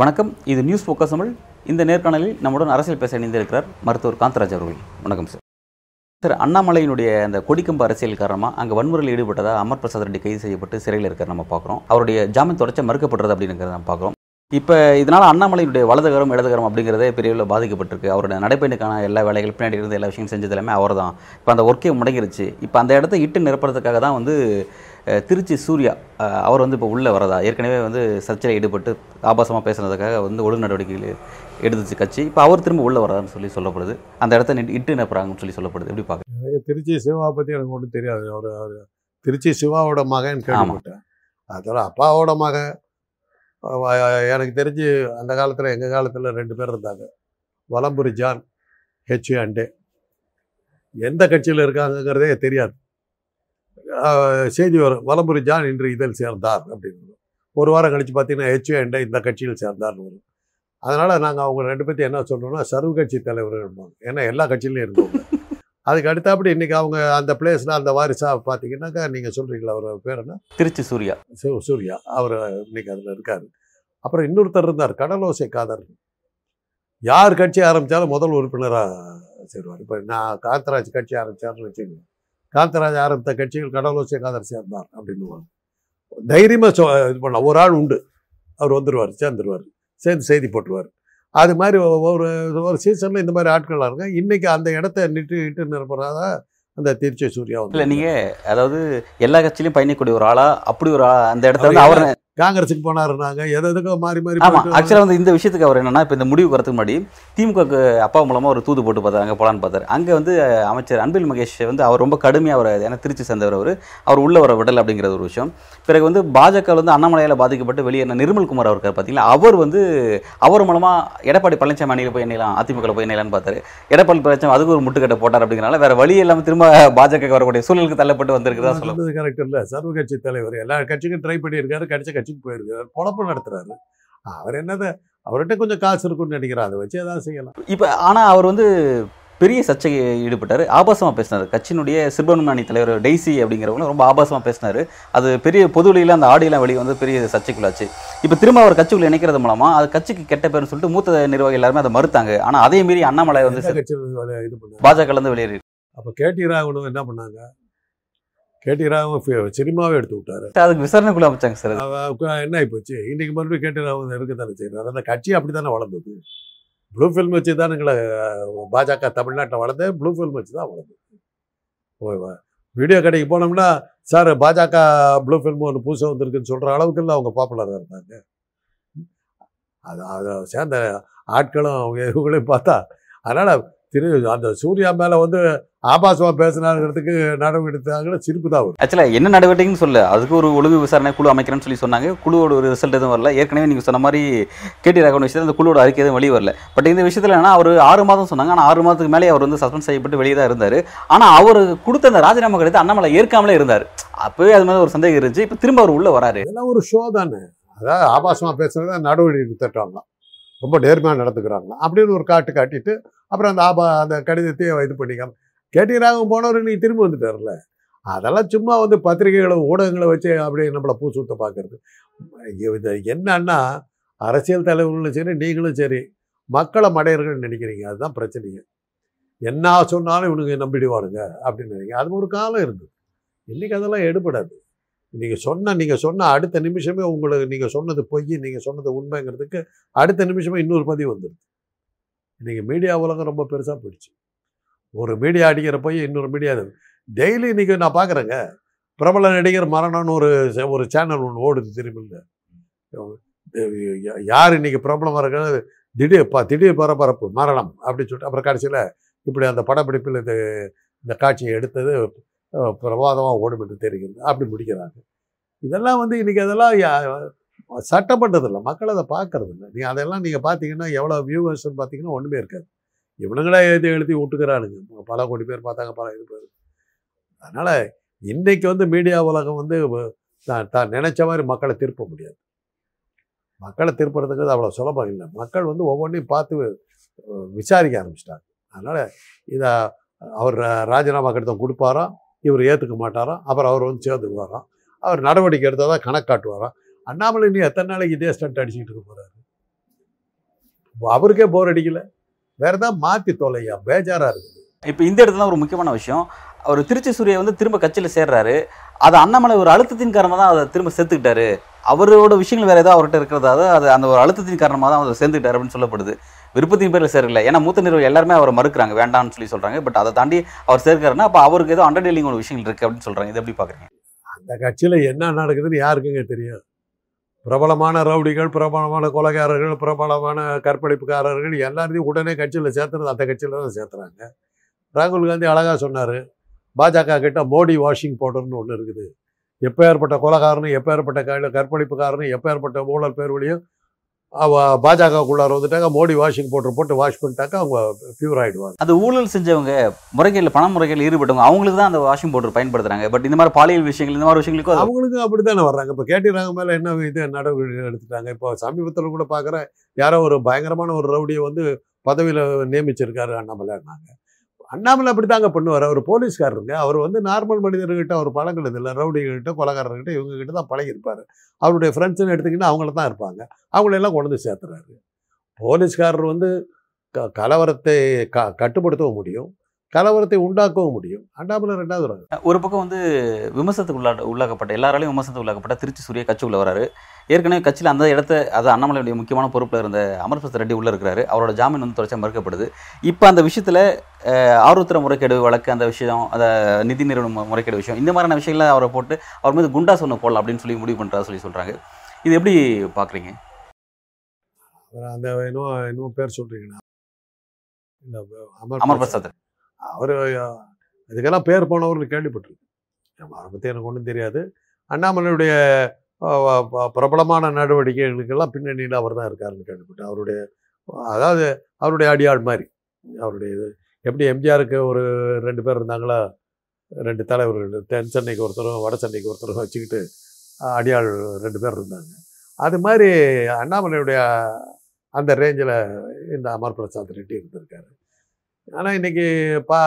வணக்கம். இது news focus Tamil. இந்த நேர்காணலில் நம்முடன் அரசியல் பேச இணைந்திருக்கிறார் மருத்துவர் காந்தராஜ் அவர்கள். வணக்கம் சார். சார் அண்ணாமலையினுடைய அந்த கொடிக்கம்பு அரசியல் காரணமாக அங்கே வன்முறையில் ஈடுபட்டதா அமர் பிரசாத் ரெட்டி கைது செய்யப்பட்டு சிறையில் இருக்கிற நம்ம பார்க்குறோம். அவருடைய ஜாமீன் தொடர்ச்சி மறுக்கப்படுறது அப்படிங்கிறத நம்ம பார்க்குறோம். இப்போ இதனால் அண்ணாமலையினுடைய வலதுகரம் இடதுகரம் அப்படிங்கிறதே பெரிய அளவில் பாதிக்கப்பட்டிருக்கு. அவருடைய நடைப்பயணுக்கான எல்லா வேலைகள் பின்னாடி இருந்து எல்லா விஷயம் செஞ்சது எல்லாமே அவர் தான் இப்போ அந்த ஒர்க்கே முடங்கிருச்சு. இப்போ அந்த இடத்த இட்டு நிரப்புறதுக்காக தான் வந்து திருச்சி சூர்யா அவர் வந்து இப்போ உள்ளே வரதா ஏற்கனவே வந்து சர்ச்சையில் ஈடுபட்டு ஆபாசமாக பேசுனதுக்காக வந்து ஒழுங்கு நடவடிக்கைகள் எடுத்துச்சு கட்சி. இப்போ அவர் திரும்ப உள்ளே வரதான்னு சொல்லி சொல்லப்படுது. அந்த இடத்த இட்டு நிரப்புறாங்கன்னு சொல்லி சொல்லப்படுது. எப்படி பார்க்க எனக்கு திருச்சி சிவா பற்றி எனக்கு ஒன்றும் தெரியாது. அவர் திருச்சி சிவாவோட மகன் கேள்விப்பட்டேன். அதோட அப்பாவோட மகன் எனக்கு தெரிஞ்சு அந்த காலத்தில் எங்கள் காலத்தில் ரெண்டு பேர் இருந்தாங்க. வலம்புரி ஜான் ஹெச் அண்டே எந்த கட்சியில் இருக்காங்கங்கிறதே தெரியாது. செய்தி வரும் வலம்புரி ஜான் இன்று இதில் சேர்ந்தார் அப்படின்னு ஒரு வாரம் கழித்து பார்த்தீங்கன்னா ஹெச் அண்டே இந்த கட்சியில் சேர்ந்தார்னு வரும். அதனால் நாங்கள் அவங்க ரெண்டு பேர்த்தையும் என்ன சொல்கிறோம்னா சர்வ கட்சி தலைவர்கள் இருப்பாங்க ஏன்னா எல்லா கட்சியிலையும் இருந்தோம் அதுக்கு அடுத்தாப்படி இன்னைக்கு அவங்க அந்த பிளேஸில் அந்த வாரிசா பார்த்தீங்கன்னாக்கா நீங்கள் சொல்கிறீங்களா அவர் பேர் என்ன திருச்சி சூர்யா. சூர்யா. அவர் இன்னைக்கு அதில் இருக்கார். அப்புறம் இன்னொருத்தர் இருந்தார் கடலோசை காதர். யார் கட்சி ஆரம்பித்தாலும் முதல் உறுப்பினராக சேருவார். இப்போ நான் காந்தராஜ் கட்சி ஆரம்பித்தார்னு வச்சுக்கோங்க. காந்தராஜ் ஆரம்பித்த கட்சியில் கடலோசை காதர் சேர்ந்தார் அப்படின்னு தைரியமாக சொ இது பண்ண ஒரு ஆள் உண்டு. அவர் வந்துடுவார் சேர்ந்துருவார். சேர்ந்து செய்தி போட்டுருவார். அது மாதிரி ஒரு ஒரு சீசனில் இந்த மாதிரி ஆட்கள்லாம் இருக்காங்க. இன்றைக்கி அந்த இடத்த நிட்டு இட்டு நிரப்புறதா அந்த திருச்சி சூர்யா இல்லை நீங்கள் அதாவது எல்லா கட்சியிலையும் பயணிக்கக்கூடிய ஒரு ஆளா அப்படி ஒரு அந்த இடத்த வந்து அவர் காங்கிரஸுக்கு போனாருனாங்க எது எதுக்கோ மாறி மாறி ஆமா போயிட்டு ஆக்சுவலாக வந்து இந்த விஷயத்துக்கு அவர் என்னன்னா இப்போ இந்த முடிவு வரதுக்கு முன்னாடி திமுகக்கு அப்பா மூலமா ஒரு தூது போட்டு பார்த்தாரு அங்கே போலான்னு பார்த்தாரு. அங்கே வந்து அமைச்சர் அன்பில் மகேஷ் வந்து அவர் ரொம்ப கடுமையாக அவர் ஏன்னா திருச்சி சேர்ந்தவர் அவர். அவர் உள்ள வர விடல் அப்படிங்கிற ஒரு விஷயம். பிறகு வந்து பாஜக வந்து அண்ணாமலையால் பாதிக்கப்பட்டு வெளியேறின நிர்மல் குமார் அவர் இருக்கார் பார்த்தீங்களா அவர் வந்து அவர் மூலமா எடப்பாடி பழனிசாமி அணியில் போய் இணையலாம் அதிமுக போய் இணையலாம்னு பார்த்தாரு. எடப்பாடி பழனிசாமி அதுக்கு ஒரு முட்டுக்கட்டை போட்டார் அப்படிங்கிறனால வேற வழி இல்லாமல் திரும்ப பாஜக வரக்கூடிய சூழலுக்கு தள்ளப்பட்டு வந்திருக்கிறதா நான் சொல்ல சொன்னது கரெக்ட் இல்லை. சர்வ கட்சி தலைவர் எல்லா கட்சிக்கும் ட்ரை பண்ணியிருக்காரு கடிச்ச கட்சிக்கு போயிருக்காரு பொழப்பு நடத்துறாரு. அவர் என்னதை? அவர்கிட்ட கொஞ்சம் காசு இருக்குன்னு நினைக்கிறேன் அதை வச்சு ஏதாவது செய்யலாம். இப்போ ஆனா அவர் வந்து பெரிய சர்ச்சைக்கு ஈடுபட்டார். ஆபாசமாக பேசினார். கட்சியினுடைய சிறுபான்மை தலைவர் டெய்ஸி அப்படிங்கிறவங்க ரொம்ப ஆபாசமாக பேசினார். அது பெரிய பொது வெளியில் அந்த ஆடியெல்லாம் வெளியே வந்து பெரிய சர்ச்சைக்குள்ளாச்சு. இப்போ திரும்ப அவர் கட்சிக்குள்ள இணைக்கிறது மூலமா அது கட்சிக்கு கெட்ட பேர்னு சொல்லிட்டு மூத்த நிர்வாகி எல்லாருமே அதை மறுத்தாங்க. ஆனா அதே மீறி அண்ணாமலை வந்து பாஜக இருந்து வெளியேறி அப்போ கேடி ராகவனும் என்ன பண்ணாங்க? கேடி ராகவன் சினிமாவே எடுத்து விட்டாரு. அதுக்கு விசாரணைக்குள்ள அமைச்சாங்க சார் என்ன ஆயிப்போச்சு? இன்னைக்கு மறுபடியும் கேடி ராகவன் இருக்க தானே செய்யறாரு அந்த கட்சி அப்படி தானே வளர்ந்தது ப்ளூ ஃபில்ம் வச்சு தானுங்களே பாஜக தமிழ்நாட்டில் வளர்ந்து ப்ளூ ஃபில்ம் வச்சு தான் வளர்ந்தது வீடியோ கடைக்கு போனோம்னா சார் பாஜக ப்ளூ ஃபில்ம் ஒன்று புதுசாக வந்திருக்குன்னு சொல்கிற அளவுக்குலாம் அவங்க பாப்புலராக இருந்தாங்க. அது அதை சேர்ந்த ஆட்களும் அவங்க இவங்களையும் பார்த்தா அதனால் திரு அந்த சூர்யா மேலே வந்து ஆபாசமாக பேசினாங்கிறதுக்கு நடவடிக்கை எடுத்தாங்கன்னா சிரிப்பு தான் வரும். ஆக்சுவலாக என்ன நடவடிக்கைன்னு சொல்ல அதுக்கு ஒரு ஒழுங்கு விசாரணை குழு அமைக்கிறேன்னு சொல்லி சொன்னாங்க. குழுவோட ஒரு ரிசல்ட் எதுவும் வரல. ஏற்கனவே நீங்கள் சொன்ன மாதிரி கேடி ராகவன் விஷயத்தில் அந்த குழுவோட அறிக்கை எதுவும் வெளியே வரல. பட் இந்த விஷயத்தில் என்ன அவர் ஆறு மாதம் சொன்னாங்க. ஆனால் ஆறு மாதத்துக்கு மேலே அவர் வந்து சஸ்பெண்ட் செய்யப்பட்டு வெளியே தான் இருந்தார். ஆனால் அவர் கொடுத்த அந்த ராஜினாமா கடிதத்தை அண்ணாமலை ஏற்காமலே இருந்தார். அப்போவே அது மாதிரி ஒரு சந்தேகம் இருந்துச்சு. இப்போ திரும்ப அவர் உள்ள வராரு. இதெல்லாம் ஒரு ஷோ தானே. அதாவது ஆபாசமாக பேசுறத நடவடிக்கை தட்டுவாங்க ரொம்ப நேர்மையாக நடந்துக்கிறாங்க அப்படின்னு ஒரு காட்டு காட்டிட்டு அப்புறம் அந்த ஆபா அந்த கடிதத்தையே இது பண்ணிக்காம கேடி போனவர் நீ திரும்பி வந்துட்டார்ல அதெல்லாம் சும்மா வந்து பத்திரிகைகளை ஊடகங்களை வச்சு அப்படியே நம்மளை பூ சுத்த பார்க்கறது இது என்னன்னா அரசியல் தலைவர்களும் சரி நீங்களும் சரி மக்களை மடையர்கள்னு நினைக்கிறீங்க. அதுதான் பிரச்சனைங்க என்ன சொன்னாலும் இவனுங்க நம்பிடுவானுங்க அப்படின்னு நினைக்கிறீங்க. அது ஒரு காலம் இருந்தது. இன்றைக்கி அதெல்லாம் எடுபடாது. நீங்கள் சொன்ன நீங்கள் சொன்ன அடுத்த நிமிஷமே உங்களுக்கு நீங்கள் சொன்னது பொய் நீங்கள் சொன்னது உண்மைங்கிறதுக்கு அடுத்த நிமிஷமே இன்னொரு பதிவு வந்துடுது இன்றைக்கி மீடியா உலகம் ரொம்ப பெருசாக போயிடுச்சு. ஒரு மீடியா அடிக்கிற போய் இன்னொரு மீடியா டெய்லி இன்றைக்கி நான் பார்க்குறேங்க பிரபல நடிகர் மரணம்னு ஒரு சே- ஒரு சேனல் ஒன்று ஓடுது திரும்பிங்க யார் இன்னைக்கு பிரபலமாக இருக்கிறது திடீர் ப திடீர் பரபரப்பு மரணம் அப்படின்னு சொல்லிட்டு அப்புறம் கடைசியில் இப்படி அந்த படப்பிடிப்பில் இந்த இந்த காட்சியை எடுத்தது பிரபாதமாக ஓடும் என்று தெரிகிறது. அப்படி முடிக்கிறாங்க. இதெல்லாம் வந்து இன்றைக்கி அதெல்லாம் சட்டப்பட்டதில்லை மக்கள் அதை பார்க்கறதில்ல நீங்கள் அதெல்லாம் நீங்கள் பார்த்தீங்கன்னா எவ்வளோ வியூவர்ஸ்னு பார்த்தீங்கன்னா ஒன்றுமே இருக்காது. இவனுங்களா எழுதி எழுதி விட்டுக்கிறானுங்க பல கோடி பேர் பார்த்தாங்க பல இது பேர் அதனால் இன்றைக்கி வந்து மீடியா உலகம் வந்து தான் தான் நினைச்ச மாதிரி மக்களை திருப்ப முடியாது. மக்களை திருப்புறதுக்கு அவ்வளோ சுலபம் இல்லை. மக்கள் வந்து ஒவ்வொன்றையும் பார்த்து விசாரிக்க ஆரம்பிச்சிட்டாங்க. அதனால் இதை அவர் ராஜினாமா கடிதம் கொடுப்பாராம் இவர் ஏற்றுக்க மாட்டாராம் அப்புறம் அவர் வந்து சேர்ந்துக்குவாராம் அவர் நடவடிக்கை எடுத்தால் தான் கணக்கு காட்டுவாராம் அண்ணாமலை நீ எத்தனை நாளைக்கு இதே ஸ்டண்ட் அடிச்சுக்கிட்டு இருக்க போகிறாரு அவருக்கே போர் அடிக்கலை. வேற ஏதாவது மாற்றி தொலையா? பேஜாராக இருக்குது. இப்போ இந்த இடத்துல ஒரு முக்கியமான விஷயம். அவர் திருச்சி சூர்யா வந்து திரும்ப கட்சியில் சேர்றாரு. அது அண்ணாமலை ஒரு அழுத்தத்தின் காரணமாக தான் அதை திரும்ப சேர்த்துக்கிட்டாரு அவரோட விஷயங்கள் வேற ஏதோ அவர்கிட்ட இருக்கிறதால அது அந்த ஒரு அழுத்தத்தின் காரணமாக தான் அவர் சேர்ந்துக்கிட்டாரு அப்படின்னு சொல்லப்படுது. விருப்பத்தின் பேரில் சேரல. ஏன்னா மூத்த நிறுவனம் எல்லாருமே அவரை மறுக்கிறாங்க. வேண்டாம்னு சொல்லி சொல்றாங்க. பட் அதை தாண்டி அவர் சேர்க்காருன்னா அப்போ அவருக்கு ஏதோ அண்டர்டீலிங் ஒரு விஷயங்கள் இருக்கு அப்படின்னு சொல்றாங்க. இது எப்படி பாக்குறீங்க? அந்த கட்சியில் என்ன நடக்குதுன்னு யாருக்குங்க தெரியும்? பிரபலமான ரவுடிகள் பிரபலமான கொலைகாரர்கள் பிரபலமான கற்பழிப்புக்காரர்கள் எல்லாரையும் உடனே கட்சியில் சேர்த்துறது அந்த கட்சியில் தான் சேர்த்துறாங்க. ராகுல் காந்தி அழகாக சொன்னார் பாஜக கிட்ட மோடி வாஷிங் பவுடர்னு ஒன்று இருக்குது. எப்போ ஏற்பட்ட கொலகாரனும் எப்போ ஏற்பட்ட கற்பழிப்புக்காரனும் எப்போ ஏற்பட்ட ஊழல் பேர் வழியும் பாஜகக்குள்ளார வந்துட்டாங்க மோடி வாஷிங் பவுடர் போட்டு வாஷ் பண்ணிட்டாக்க அவங்க பியூர் ஆகிடுவாங்க அது ஊழல் செஞ்சவங்க முறைகேட்டில் பண முறைகேட்டில் ஈடுபட்டவங்க அவங்களுக்கு தான் அந்த வாஷிங் பவுடர் பயன்படுத்துறாங்க. பட் இந்த மாதிரி பாலியல் விஷயங்கள் இந்த மாதிரி விஷயங்களுக்கும் அது அவங்களுக்கும் அப்படித்தானே வர்றாங்க. இப்போ கேடி ராக மேலே என்ன இது நடவடிக்கை எடுத்துட்டாங்க. இப்போ சமீபத்தில் கூட பார்க்குறேன் யாரோ ஒரு பயங்கரமான ஒரு ரவுடியை வந்து பதவியில் நியமிச்சிருக்காரு அண்ணாமலைன்னாங்க அண்ணாமலை அப்படி தாங்க பண்ணுவார். அவர் போலீஸ்காரருங்க. அவர் வந்து நார்மல் மனிதர்கிட்ட அவர் பழங்கினது இல்லை. ரவுடிகிட்ட கொலகாரர்கிட்ட இவங்ககிட்ட தான் பழகிருப்பார் அவருடைய ஃப்ரெண்ட்ஸ்னு எடுத்திங்கன்னா அவங்கள தான் இருப்பாங்க. அவங்களெல்லாம் கொண்டு வந்து சேர்த்துறாரு. போலீஸ்காரர் வந்து க கலவரத்தை க கட்டுப்படுத்தவும் முடியும். கலவரத்தை உண்டாக்கவும் முடியும். அண்ணாமலை ரெண்டாவது ஒரு பக்கம் வந்து விமர்சனத்துக்கு உள்ளா உள்ளாக்கப்பட்ட எல்லாராலையும் விமர்சனத்துக்கு உள்ளாக்கப்பட்ட திருச்சி சூர்யா கட்சிக்குள்ள வராரு. ஏற்கனவே கட்சியில் அந்த இடத்த அது அண்ணாமலையுடைய முக்கியமான பொறுப்பில் இருந்த அமர் பிரசாத் ரெட்டி உள்ள இருக்கிறாரு. அவரோட ஜாமீன் வந்து தொடர்ச்சியாக மறுக்கப்படுது. இப்போ அந்த விஷயத்தில் ஆர்வத்திர முறைகேடு வழக்கு அந்த விஷயம் அந்த நிதி நிறுவன முறைகேடு விஷயம் இந்த மாதிரியான விஷயங்களை அவரை போட்டு அவர் மீது குண்டா சொன்ன போடலாம் அப்படின்னு சொல்லி முடிவு பண்ணுறா சொல்லி சொல்கிறாங்க இது எப்படி பார்க்குறீங்க அந்த இன்னும் இன்னும் பேர் அமர் அமர் பிரசாத் அவர் இதுக்கெல்லாம் பேர் போனவர்னு கேள்விப்பட்டிருக்கேன். அவரை பற்றி எனக்கு ஒன்றும் தெரியாது. அண்ணாமலையுடைய ப- பிரபலமான நடவடிக்கைகளுக்கெல்லாம் பின்னணியில் அவர் தான் இருக்காருன்னு கேள்விப்பட்டேன். அவருடைய அதாவது அவருடைய அடியாள் மாதிரி. அவருடைய இது எப்படி எம்ஜிஆருக்கு ஒரு ரெண்டு பேர் இருந்தாங்களா? ரெண்டு தலைவர்கள் தென் சென்னைக்கு ஒருத்தரும் வட சென்னைக்கு ஒருத்தரும் வச்சுக்கிட்டு அடியாள் ரெண்டு பேர் இருந்தாங்க. அது மாதிரி அண்ணாமலையுடைய அந்த ரேஞ்சில் இந்த அமர் பிரசாத் ரெட்டி இருந்திருக்காரு. ஆனால் இன்னைக்கு பா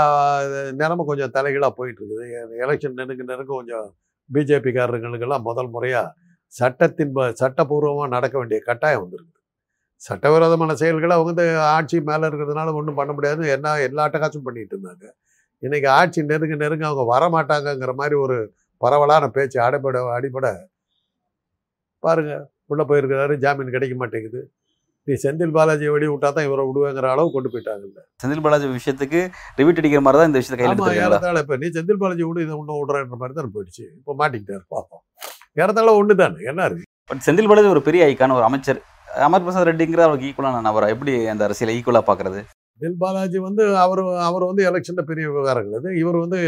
நிலமை கொஞ்சம் தலைகீழாக போயிட்டுருக்குது. எலெக்ஷன் நெருங்க நெருங்க கொஞ்சம் பிஜேபிக்காரர்களுக்கெல்லாம் முதல் முறையாக சட்டத்தின் ப- சட்டபூர்வமாக நடக்க வேண்டிய கட்டாயம் வந்திருக்குது. சட்டவிரோதமான செயல்களை அவங்க வந்து ஆட்சி மேலே இருக்கிறதுனால ஒன்றும் பண்ண முடியாது. என்ன எல்லா அட்டகாச்சும் பண்ணிட்டு இருந்தாங்க. இன்றைக்கி ஆட்சி நெருங்க நெருங்க அவங்க வரமாட்டாங்கங்கிற மாதிரி ஒரு பரவலான பேச்சு அடிபட அடிபட பாருங்கள் உள்ளே போயிருக்கிறாரு ஜாமீன் கிடைக்க மாட்டேங்குது. நீ செந்தில் பாலாஜியை வெளியே விட்டா தான் இவரை விடுவேங்கிற அளவு கொண்டு போயிட்டாங்க செந்தில் பாலாஜி விஷயத்துக்கு ரிவிட் அடிக்கிற மாதிரி தான் இந்த விஷயத்தை கையில் ஏறத்தாழ இப்ப நீ செந்தில் பாலாஜி விடு இதை ஒன்றும் விடுறன்ற மாதிரி தான் போயிடுச்சு. இப்போ மாட்டிக்கிட்டாரு பார்ப்போம் ஏறத்தாழ ஒன்று தானே என்ன இருக்கு? பட் செந்தில் பாலாஜி ஒரு பெரிய ஐக்கான ஒரு அமைச்சர். அமர் பிரசாத் ரெட்டிங்கிற அவருக்கு ஈக்குவலான நபரா? எப்படி அந்த அரசியலை ஈக்குவலாக பார்க்கறது செந்தில் பாலாஜி வந்து அவர் அவர் வந்து எலெக்ஷன்ல பெரிய விவகாரங்கள். இது இவர் வந்து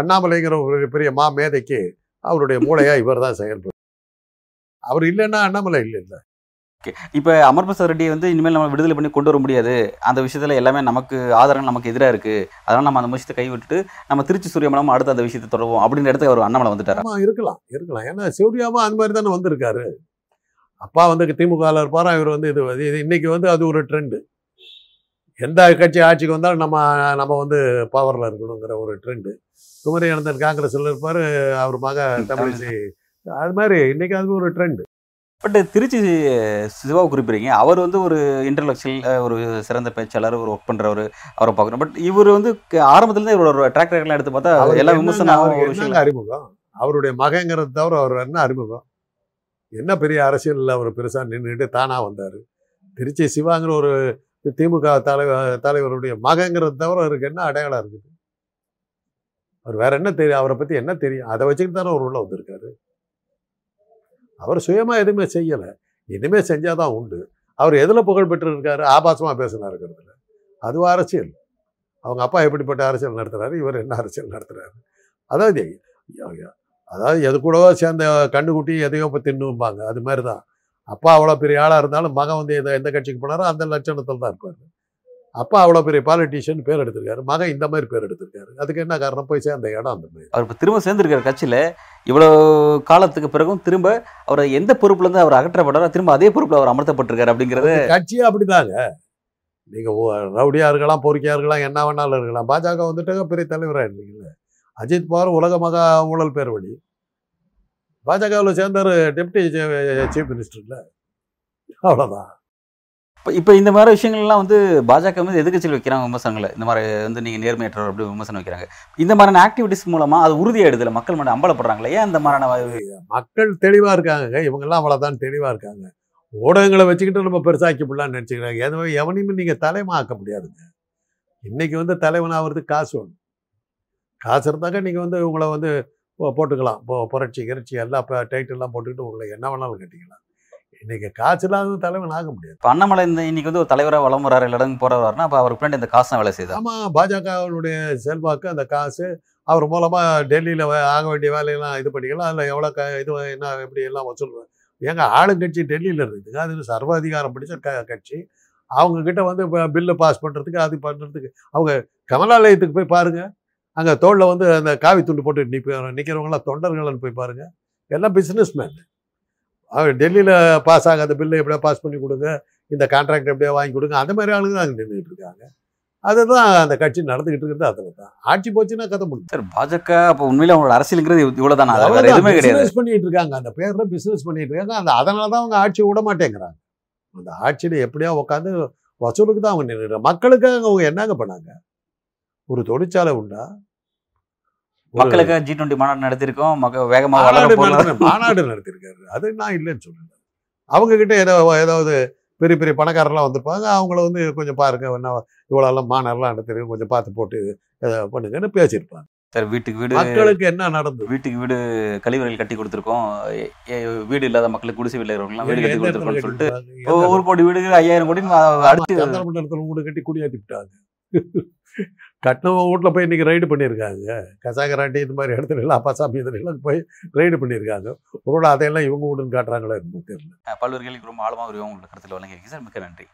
அண்ணாமலைங்கிற ஒரு பெரிய மா மேதைக்கு அவருடைய மூளையா இவர் தான் செயல்படும் அவர் இல்லைன்னா அண்ணாமலை இல்லை இல்லை இப்போ அமர் பிரசாத் ரெட்டி வந்து இனிமேல் நம்ம விடுதலை பண்ணி கொண்டு வர முடியாது. அந்த விஷயத்துல எல்லாமே நமக்கு ஆதாரங்கள் நமக்கு எதிராக இருக்கு. அதனால நம்ம அந்த விஷயத்தை கைவிட்டுட்டு நம்ம திருச்சி சூரிய மூலமா அடுத்து அந்த விஷயத்தை தொடருவோம் அப்படின்ற இடத்துக்கு அவர் அண்ணாமலை வந்துட்டாரா? ஆமா இருக்கலாம் இருக்கலாம். ஏன்னா சூர்யாவும் அந்த மாதிரி தானே வந்திருக்காரு. அப்பா வந்து திமுகவில் இருப்பாரா? இவர் வந்து இது இது இன்னைக்கு வந்து அது ஒரு ட்ரெண்டு எந்த கட்சி ஆட்சிக்கு வந்தாலும் நம்ம நம்ம வந்து பவரில் இருக்கணுங்கிற ஒரு ட்ரெண்டு குமரி அனந்தன் காங்கிரஸில் இருப்பார் அவர் மக தமிழிசை. அது மாதிரி இன்னைக்கு அது ஒரு ட்ரெண்டு பட் திருச்சி சிவாவை குறிப்பிடுறீங்க. அவர் வந்து ஒரு இன்டர்லெக்சுவல் ஒரு சிறந்த பேச்சாளர் ஒரு ஒர்க் பண்றவர் அவரை பார்க்குறோம் பட் இவர் வந்து க- ஆரம்பத்துல இருந்து இவரோட ட்ராக் ரெக்கார்ட்லாம் எடுத்து பார்த்தா எல்லா விமர்சனம் அறிமுகம்? அவருடைய மகங்கிறது தவிர அவர் என்ன அறிமுகம்? என்ன பெரிய அரசியலில் அவர் பெருசாக நின்றுட்டு தானா வந்தார்? திருச்சி சிவாங்கிற ஒரு திமுக தலைவர் தலைவருடைய மகங்கிறது தவிர அவருக்கு என்ன அடையாளம் இருக்குது? அவர் வேற என்ன தெரியும் அவரை பற்றி என்ன தெரியும்? அதை வச்சுக்கிட்டு தானே அவர் உள்ள வந்திருக்காரு? அவர் சுயமாக எதுவுமே செய்யலை. இனிமே செஞ்சாதான் உண்டு. அவர் எதில் புகழ் பெற்றிருக்காரு? ஆபாசமாக ஆபாசமாக பேசினாருங்கிறதுல அதுவும் அரசியல். அவங்க அப்பா எப்படிப்பட்ட அரசியல் நடத்துகிறாரு இவர் என்ன அரசியல் நடத்துகிறாரு அதாவது ஐயா, அதாவது எது கூடவோ சேர்ந்த கண்டுக்குட்டி எதையோ இப்போ தின்னும்பாங்க. அது மாதிரி தான் அப்பா அவ்வளோ பெரிய ஆளாக இருந்தாலும் மகன் வந்து எந்த கட்சிக்கு போனாரோ அந்த லட்சணத்தில் தான் இருப்பார். அப்பா அவ்வளோ பெரிய பாலிட்டிஷியன் பேர் எடுத்திருக்காரு. மகன் இந்த மாதிரி பேர் எடுத்திருக்காரு. அதுக்கு என்ன காரணம்? போய் சேர்ந்த இடம் அந்த மாதிரி. அவர் இப்போ திரும்ப சேர்ந்திருக்கிற கட்சியில. இவ்வளவு காலத்துக்கு பிறகும் திரும்ப அவர் எந்த பொறுப்புல இருந்து அவர் அகற்றப்பட்டாரோ திரும்ப அதே பொறுப்புல அவர் அமர்த்தப்பட்டிருக்காரு அப்படிங்கறது கட்சியே அப்படிதாங்க. நீங்கள் ரவுடியாக இருக்கலாம் பொறுக்கியாக இருக்கலாம் என்ன வேணாலும் இருக்கலாம். பாஜக வந்துட்டாங்க பெரிய தலைவராக இருந்தீங்கல்ல அஜித் பவார் உலக மகா ஊழல் பேர் வழி பாஜகவில் சேர்ந்தார் டெப்டி சீஃப் மினிஸ்டர்ல அவ்வளோதான் இப்போ இப்போ இந்த மாதிரி விஷயங்கள்லாம் வந்து பாஜக வந்து எதிர்கட்சியில் வைக்கிறாங்க விமர்சனங்களை. இந்த மாதிரி வந்து நீங்கள் நேர்மையற்றவர் அப்படி விமர்சனம் வைக்கிறாங்க. இந்த மாதிரியான ஆக்டிவிட்டிஸ் மூலமாக அது உறுதியாயிடுதுல மக்கள் மட்டும் அம்பலப்படுறாங்களே? ஏன் இந்த மாதிரியான மக்கள் தெளிவாக இருக்காங்க இவங்கெல்லாம் அவ்வளோதான் தெளிவாக இருக்காங்க. ஊடகங்களை வச்சுக்கிட்டு நம்ம பெருசாக்கி போடலாம்னு நினச்சிக்கிறாங்க எதுவும் எவனையுமே நீங்கள் தலைமாக்க ஆக்க முடியாதுங்க. இன்றைக்கி வந்து தலைவன் ஆகிறதுக்கு காசு வேணும் காசு இருந்தாக்க நீங்கள் வந்து உங்களை வந்து போட்டுக்கலாம். இப்போ புரட்சி கிரட்சி இப்போ டைட்டில்லாம் போட்டுக்கிட்டு உங்களை என்ன வேணாலும் கட்டிக்கலாம். இன்னைக்கு காசு இல்லாத தலைவன் ஆக முடியாது. இப்போ அண்ணாமலை இந்த இன்னைக்கு வந்து ஒரு தலைவராக வளம் வராரு இடங்கு போறாருன்னா அப்போ அவருக்கு பின்னாடி இந்த காசு வேலை செய்யுது. ஆமாம் பாஜகவினுடைய செல்வாக்கு அந்த காசு அவர் மூலமாக டெல்லியில் ஆக வேண்டிய வேலையெல்லாம் இது பண்ணிக்கலாம் அதில் எவ்வளோ க இது என்ன எப்படி எல்லாம் வசூல் ஏங்க ஆளுங்கட்சி டெல்லியில் இருக்குதுங்க அது சர்வாதிகாரம் பிடிச்ச க கட்சி. அவங்க கிட்ட வந்து பில்லு பாஸ் பண்ணுறதுக்கு அது பண்ணுறதுக்கு அவங்க கமலாலயத்துக்கு போய் பாருங்க. அங்கே தோளில் வந்து அந்த காவி துண்டு போட்டு நிற்ப நிற்கிறவங்களாம் தொண்டர்கள்னு போய் பாருங்க. எல்லாம் பிஸ்னஸ் மேன் அவர் டெல்லியில் பாஸ் ஆகாத பில்லு எப்படியா பாஸ் பண்ணி கொடுங்க இந்த கான்ட்ராக்ட் எப்படியா வாங்கி கொடுங்க அந்த மாதிரி ஆளுங்க தான் அங்கே நின்றுட்டு இருக்காங்க அதுதான் அந்த கட்சி நடந்துகிட்டு இருக்கிறது அதில் தான். ஆட்சி போச்சுன்னா கதை முடியும் சார் பாஜக அப்போ உண்மையில அவங்களோட அரசியலுங்கிறது இவ்வளோ தானே எதுவுமே கிடையாது. பிசினஸ் பண்ணிட்டு இருக்காங்க அந்த பேர்ல பிசினஸ் பண்ணிட்டு இருக்காங்க அந்த அதனால தான் அவங்க ஆட்சி விட மாட்டேங்கிறாங்க. அந்த ஆட்சியில எப்படியா உட்காந்து வசூலுக்கு தான் அவங்க நின்றுட்டு மக்களுக்காக அவங்க என்னங்க பண்ணாங்க? ஒரு தொழிற்சாலை உண்டா? மக்களுக்கு ஜி டுவெண்ட்டி மாநாடு நடத்திருக்கோம் மக வேகமாக மாநாடு நடத்திருக்காரு அது நான் இல்லைன்னு சொல்லல அவங்க கிட்ட ஏதோ ஏதாவது பெரிய பெரிய பணக்காரர்லாம் வந்திருப்பாங்க. அவங்கள வந்து கொஞ்சம் பாருங்க. என்ன இவ்வளோ எல்லாம் மாநாடுலாம் நடத்திருக்கு கொஞ்சம் பார்த்து போட்டு பண்ணுங்கன்னு பேசியிருப்பாங்க. சார் வீட்டுக்கு வீடு மக்களுக்கு என்ன நடந்தது? வீட்டுக்கு வீடு கழிவறைகள் கட்டி கொடுத்துருக்கோம். வீடு இல்லாத மக்களுக்கு குடிசை வீட்டில் இருக்கிறவங்களாம் வீடு கட்டி கொடுத்துருக்கோம்னு சொல்லிட்டு ஒரு கோடி வீடு ஐயாயிரம் கோடி அடுத்து வீடு கட்டி குடியாத்தி விட்டாங்க கட்டினவங்க வீட்டில் போய் இன்றைக்கி ரைடு பண்ணியிருக்காங்க. கசாகராட்டி இந்த மாதிரி இடத்துல எல்லாம் அப்பாசாமி இதெல்லாம் போய் ரைடு பண்ணியிருக்காங்க. ஒருவேளை அதையெல்லாம் இவங்க வீடுன்னு காட்டுறாங்களா என்னமோ தெரியல. பல்வேறு கேள்விக்கு ரொம்ப ஆழமாக ஒரு உங்களோட கருத்தில் வழங்கியிருக்கீங்க. சார் மிக்க நன்றி.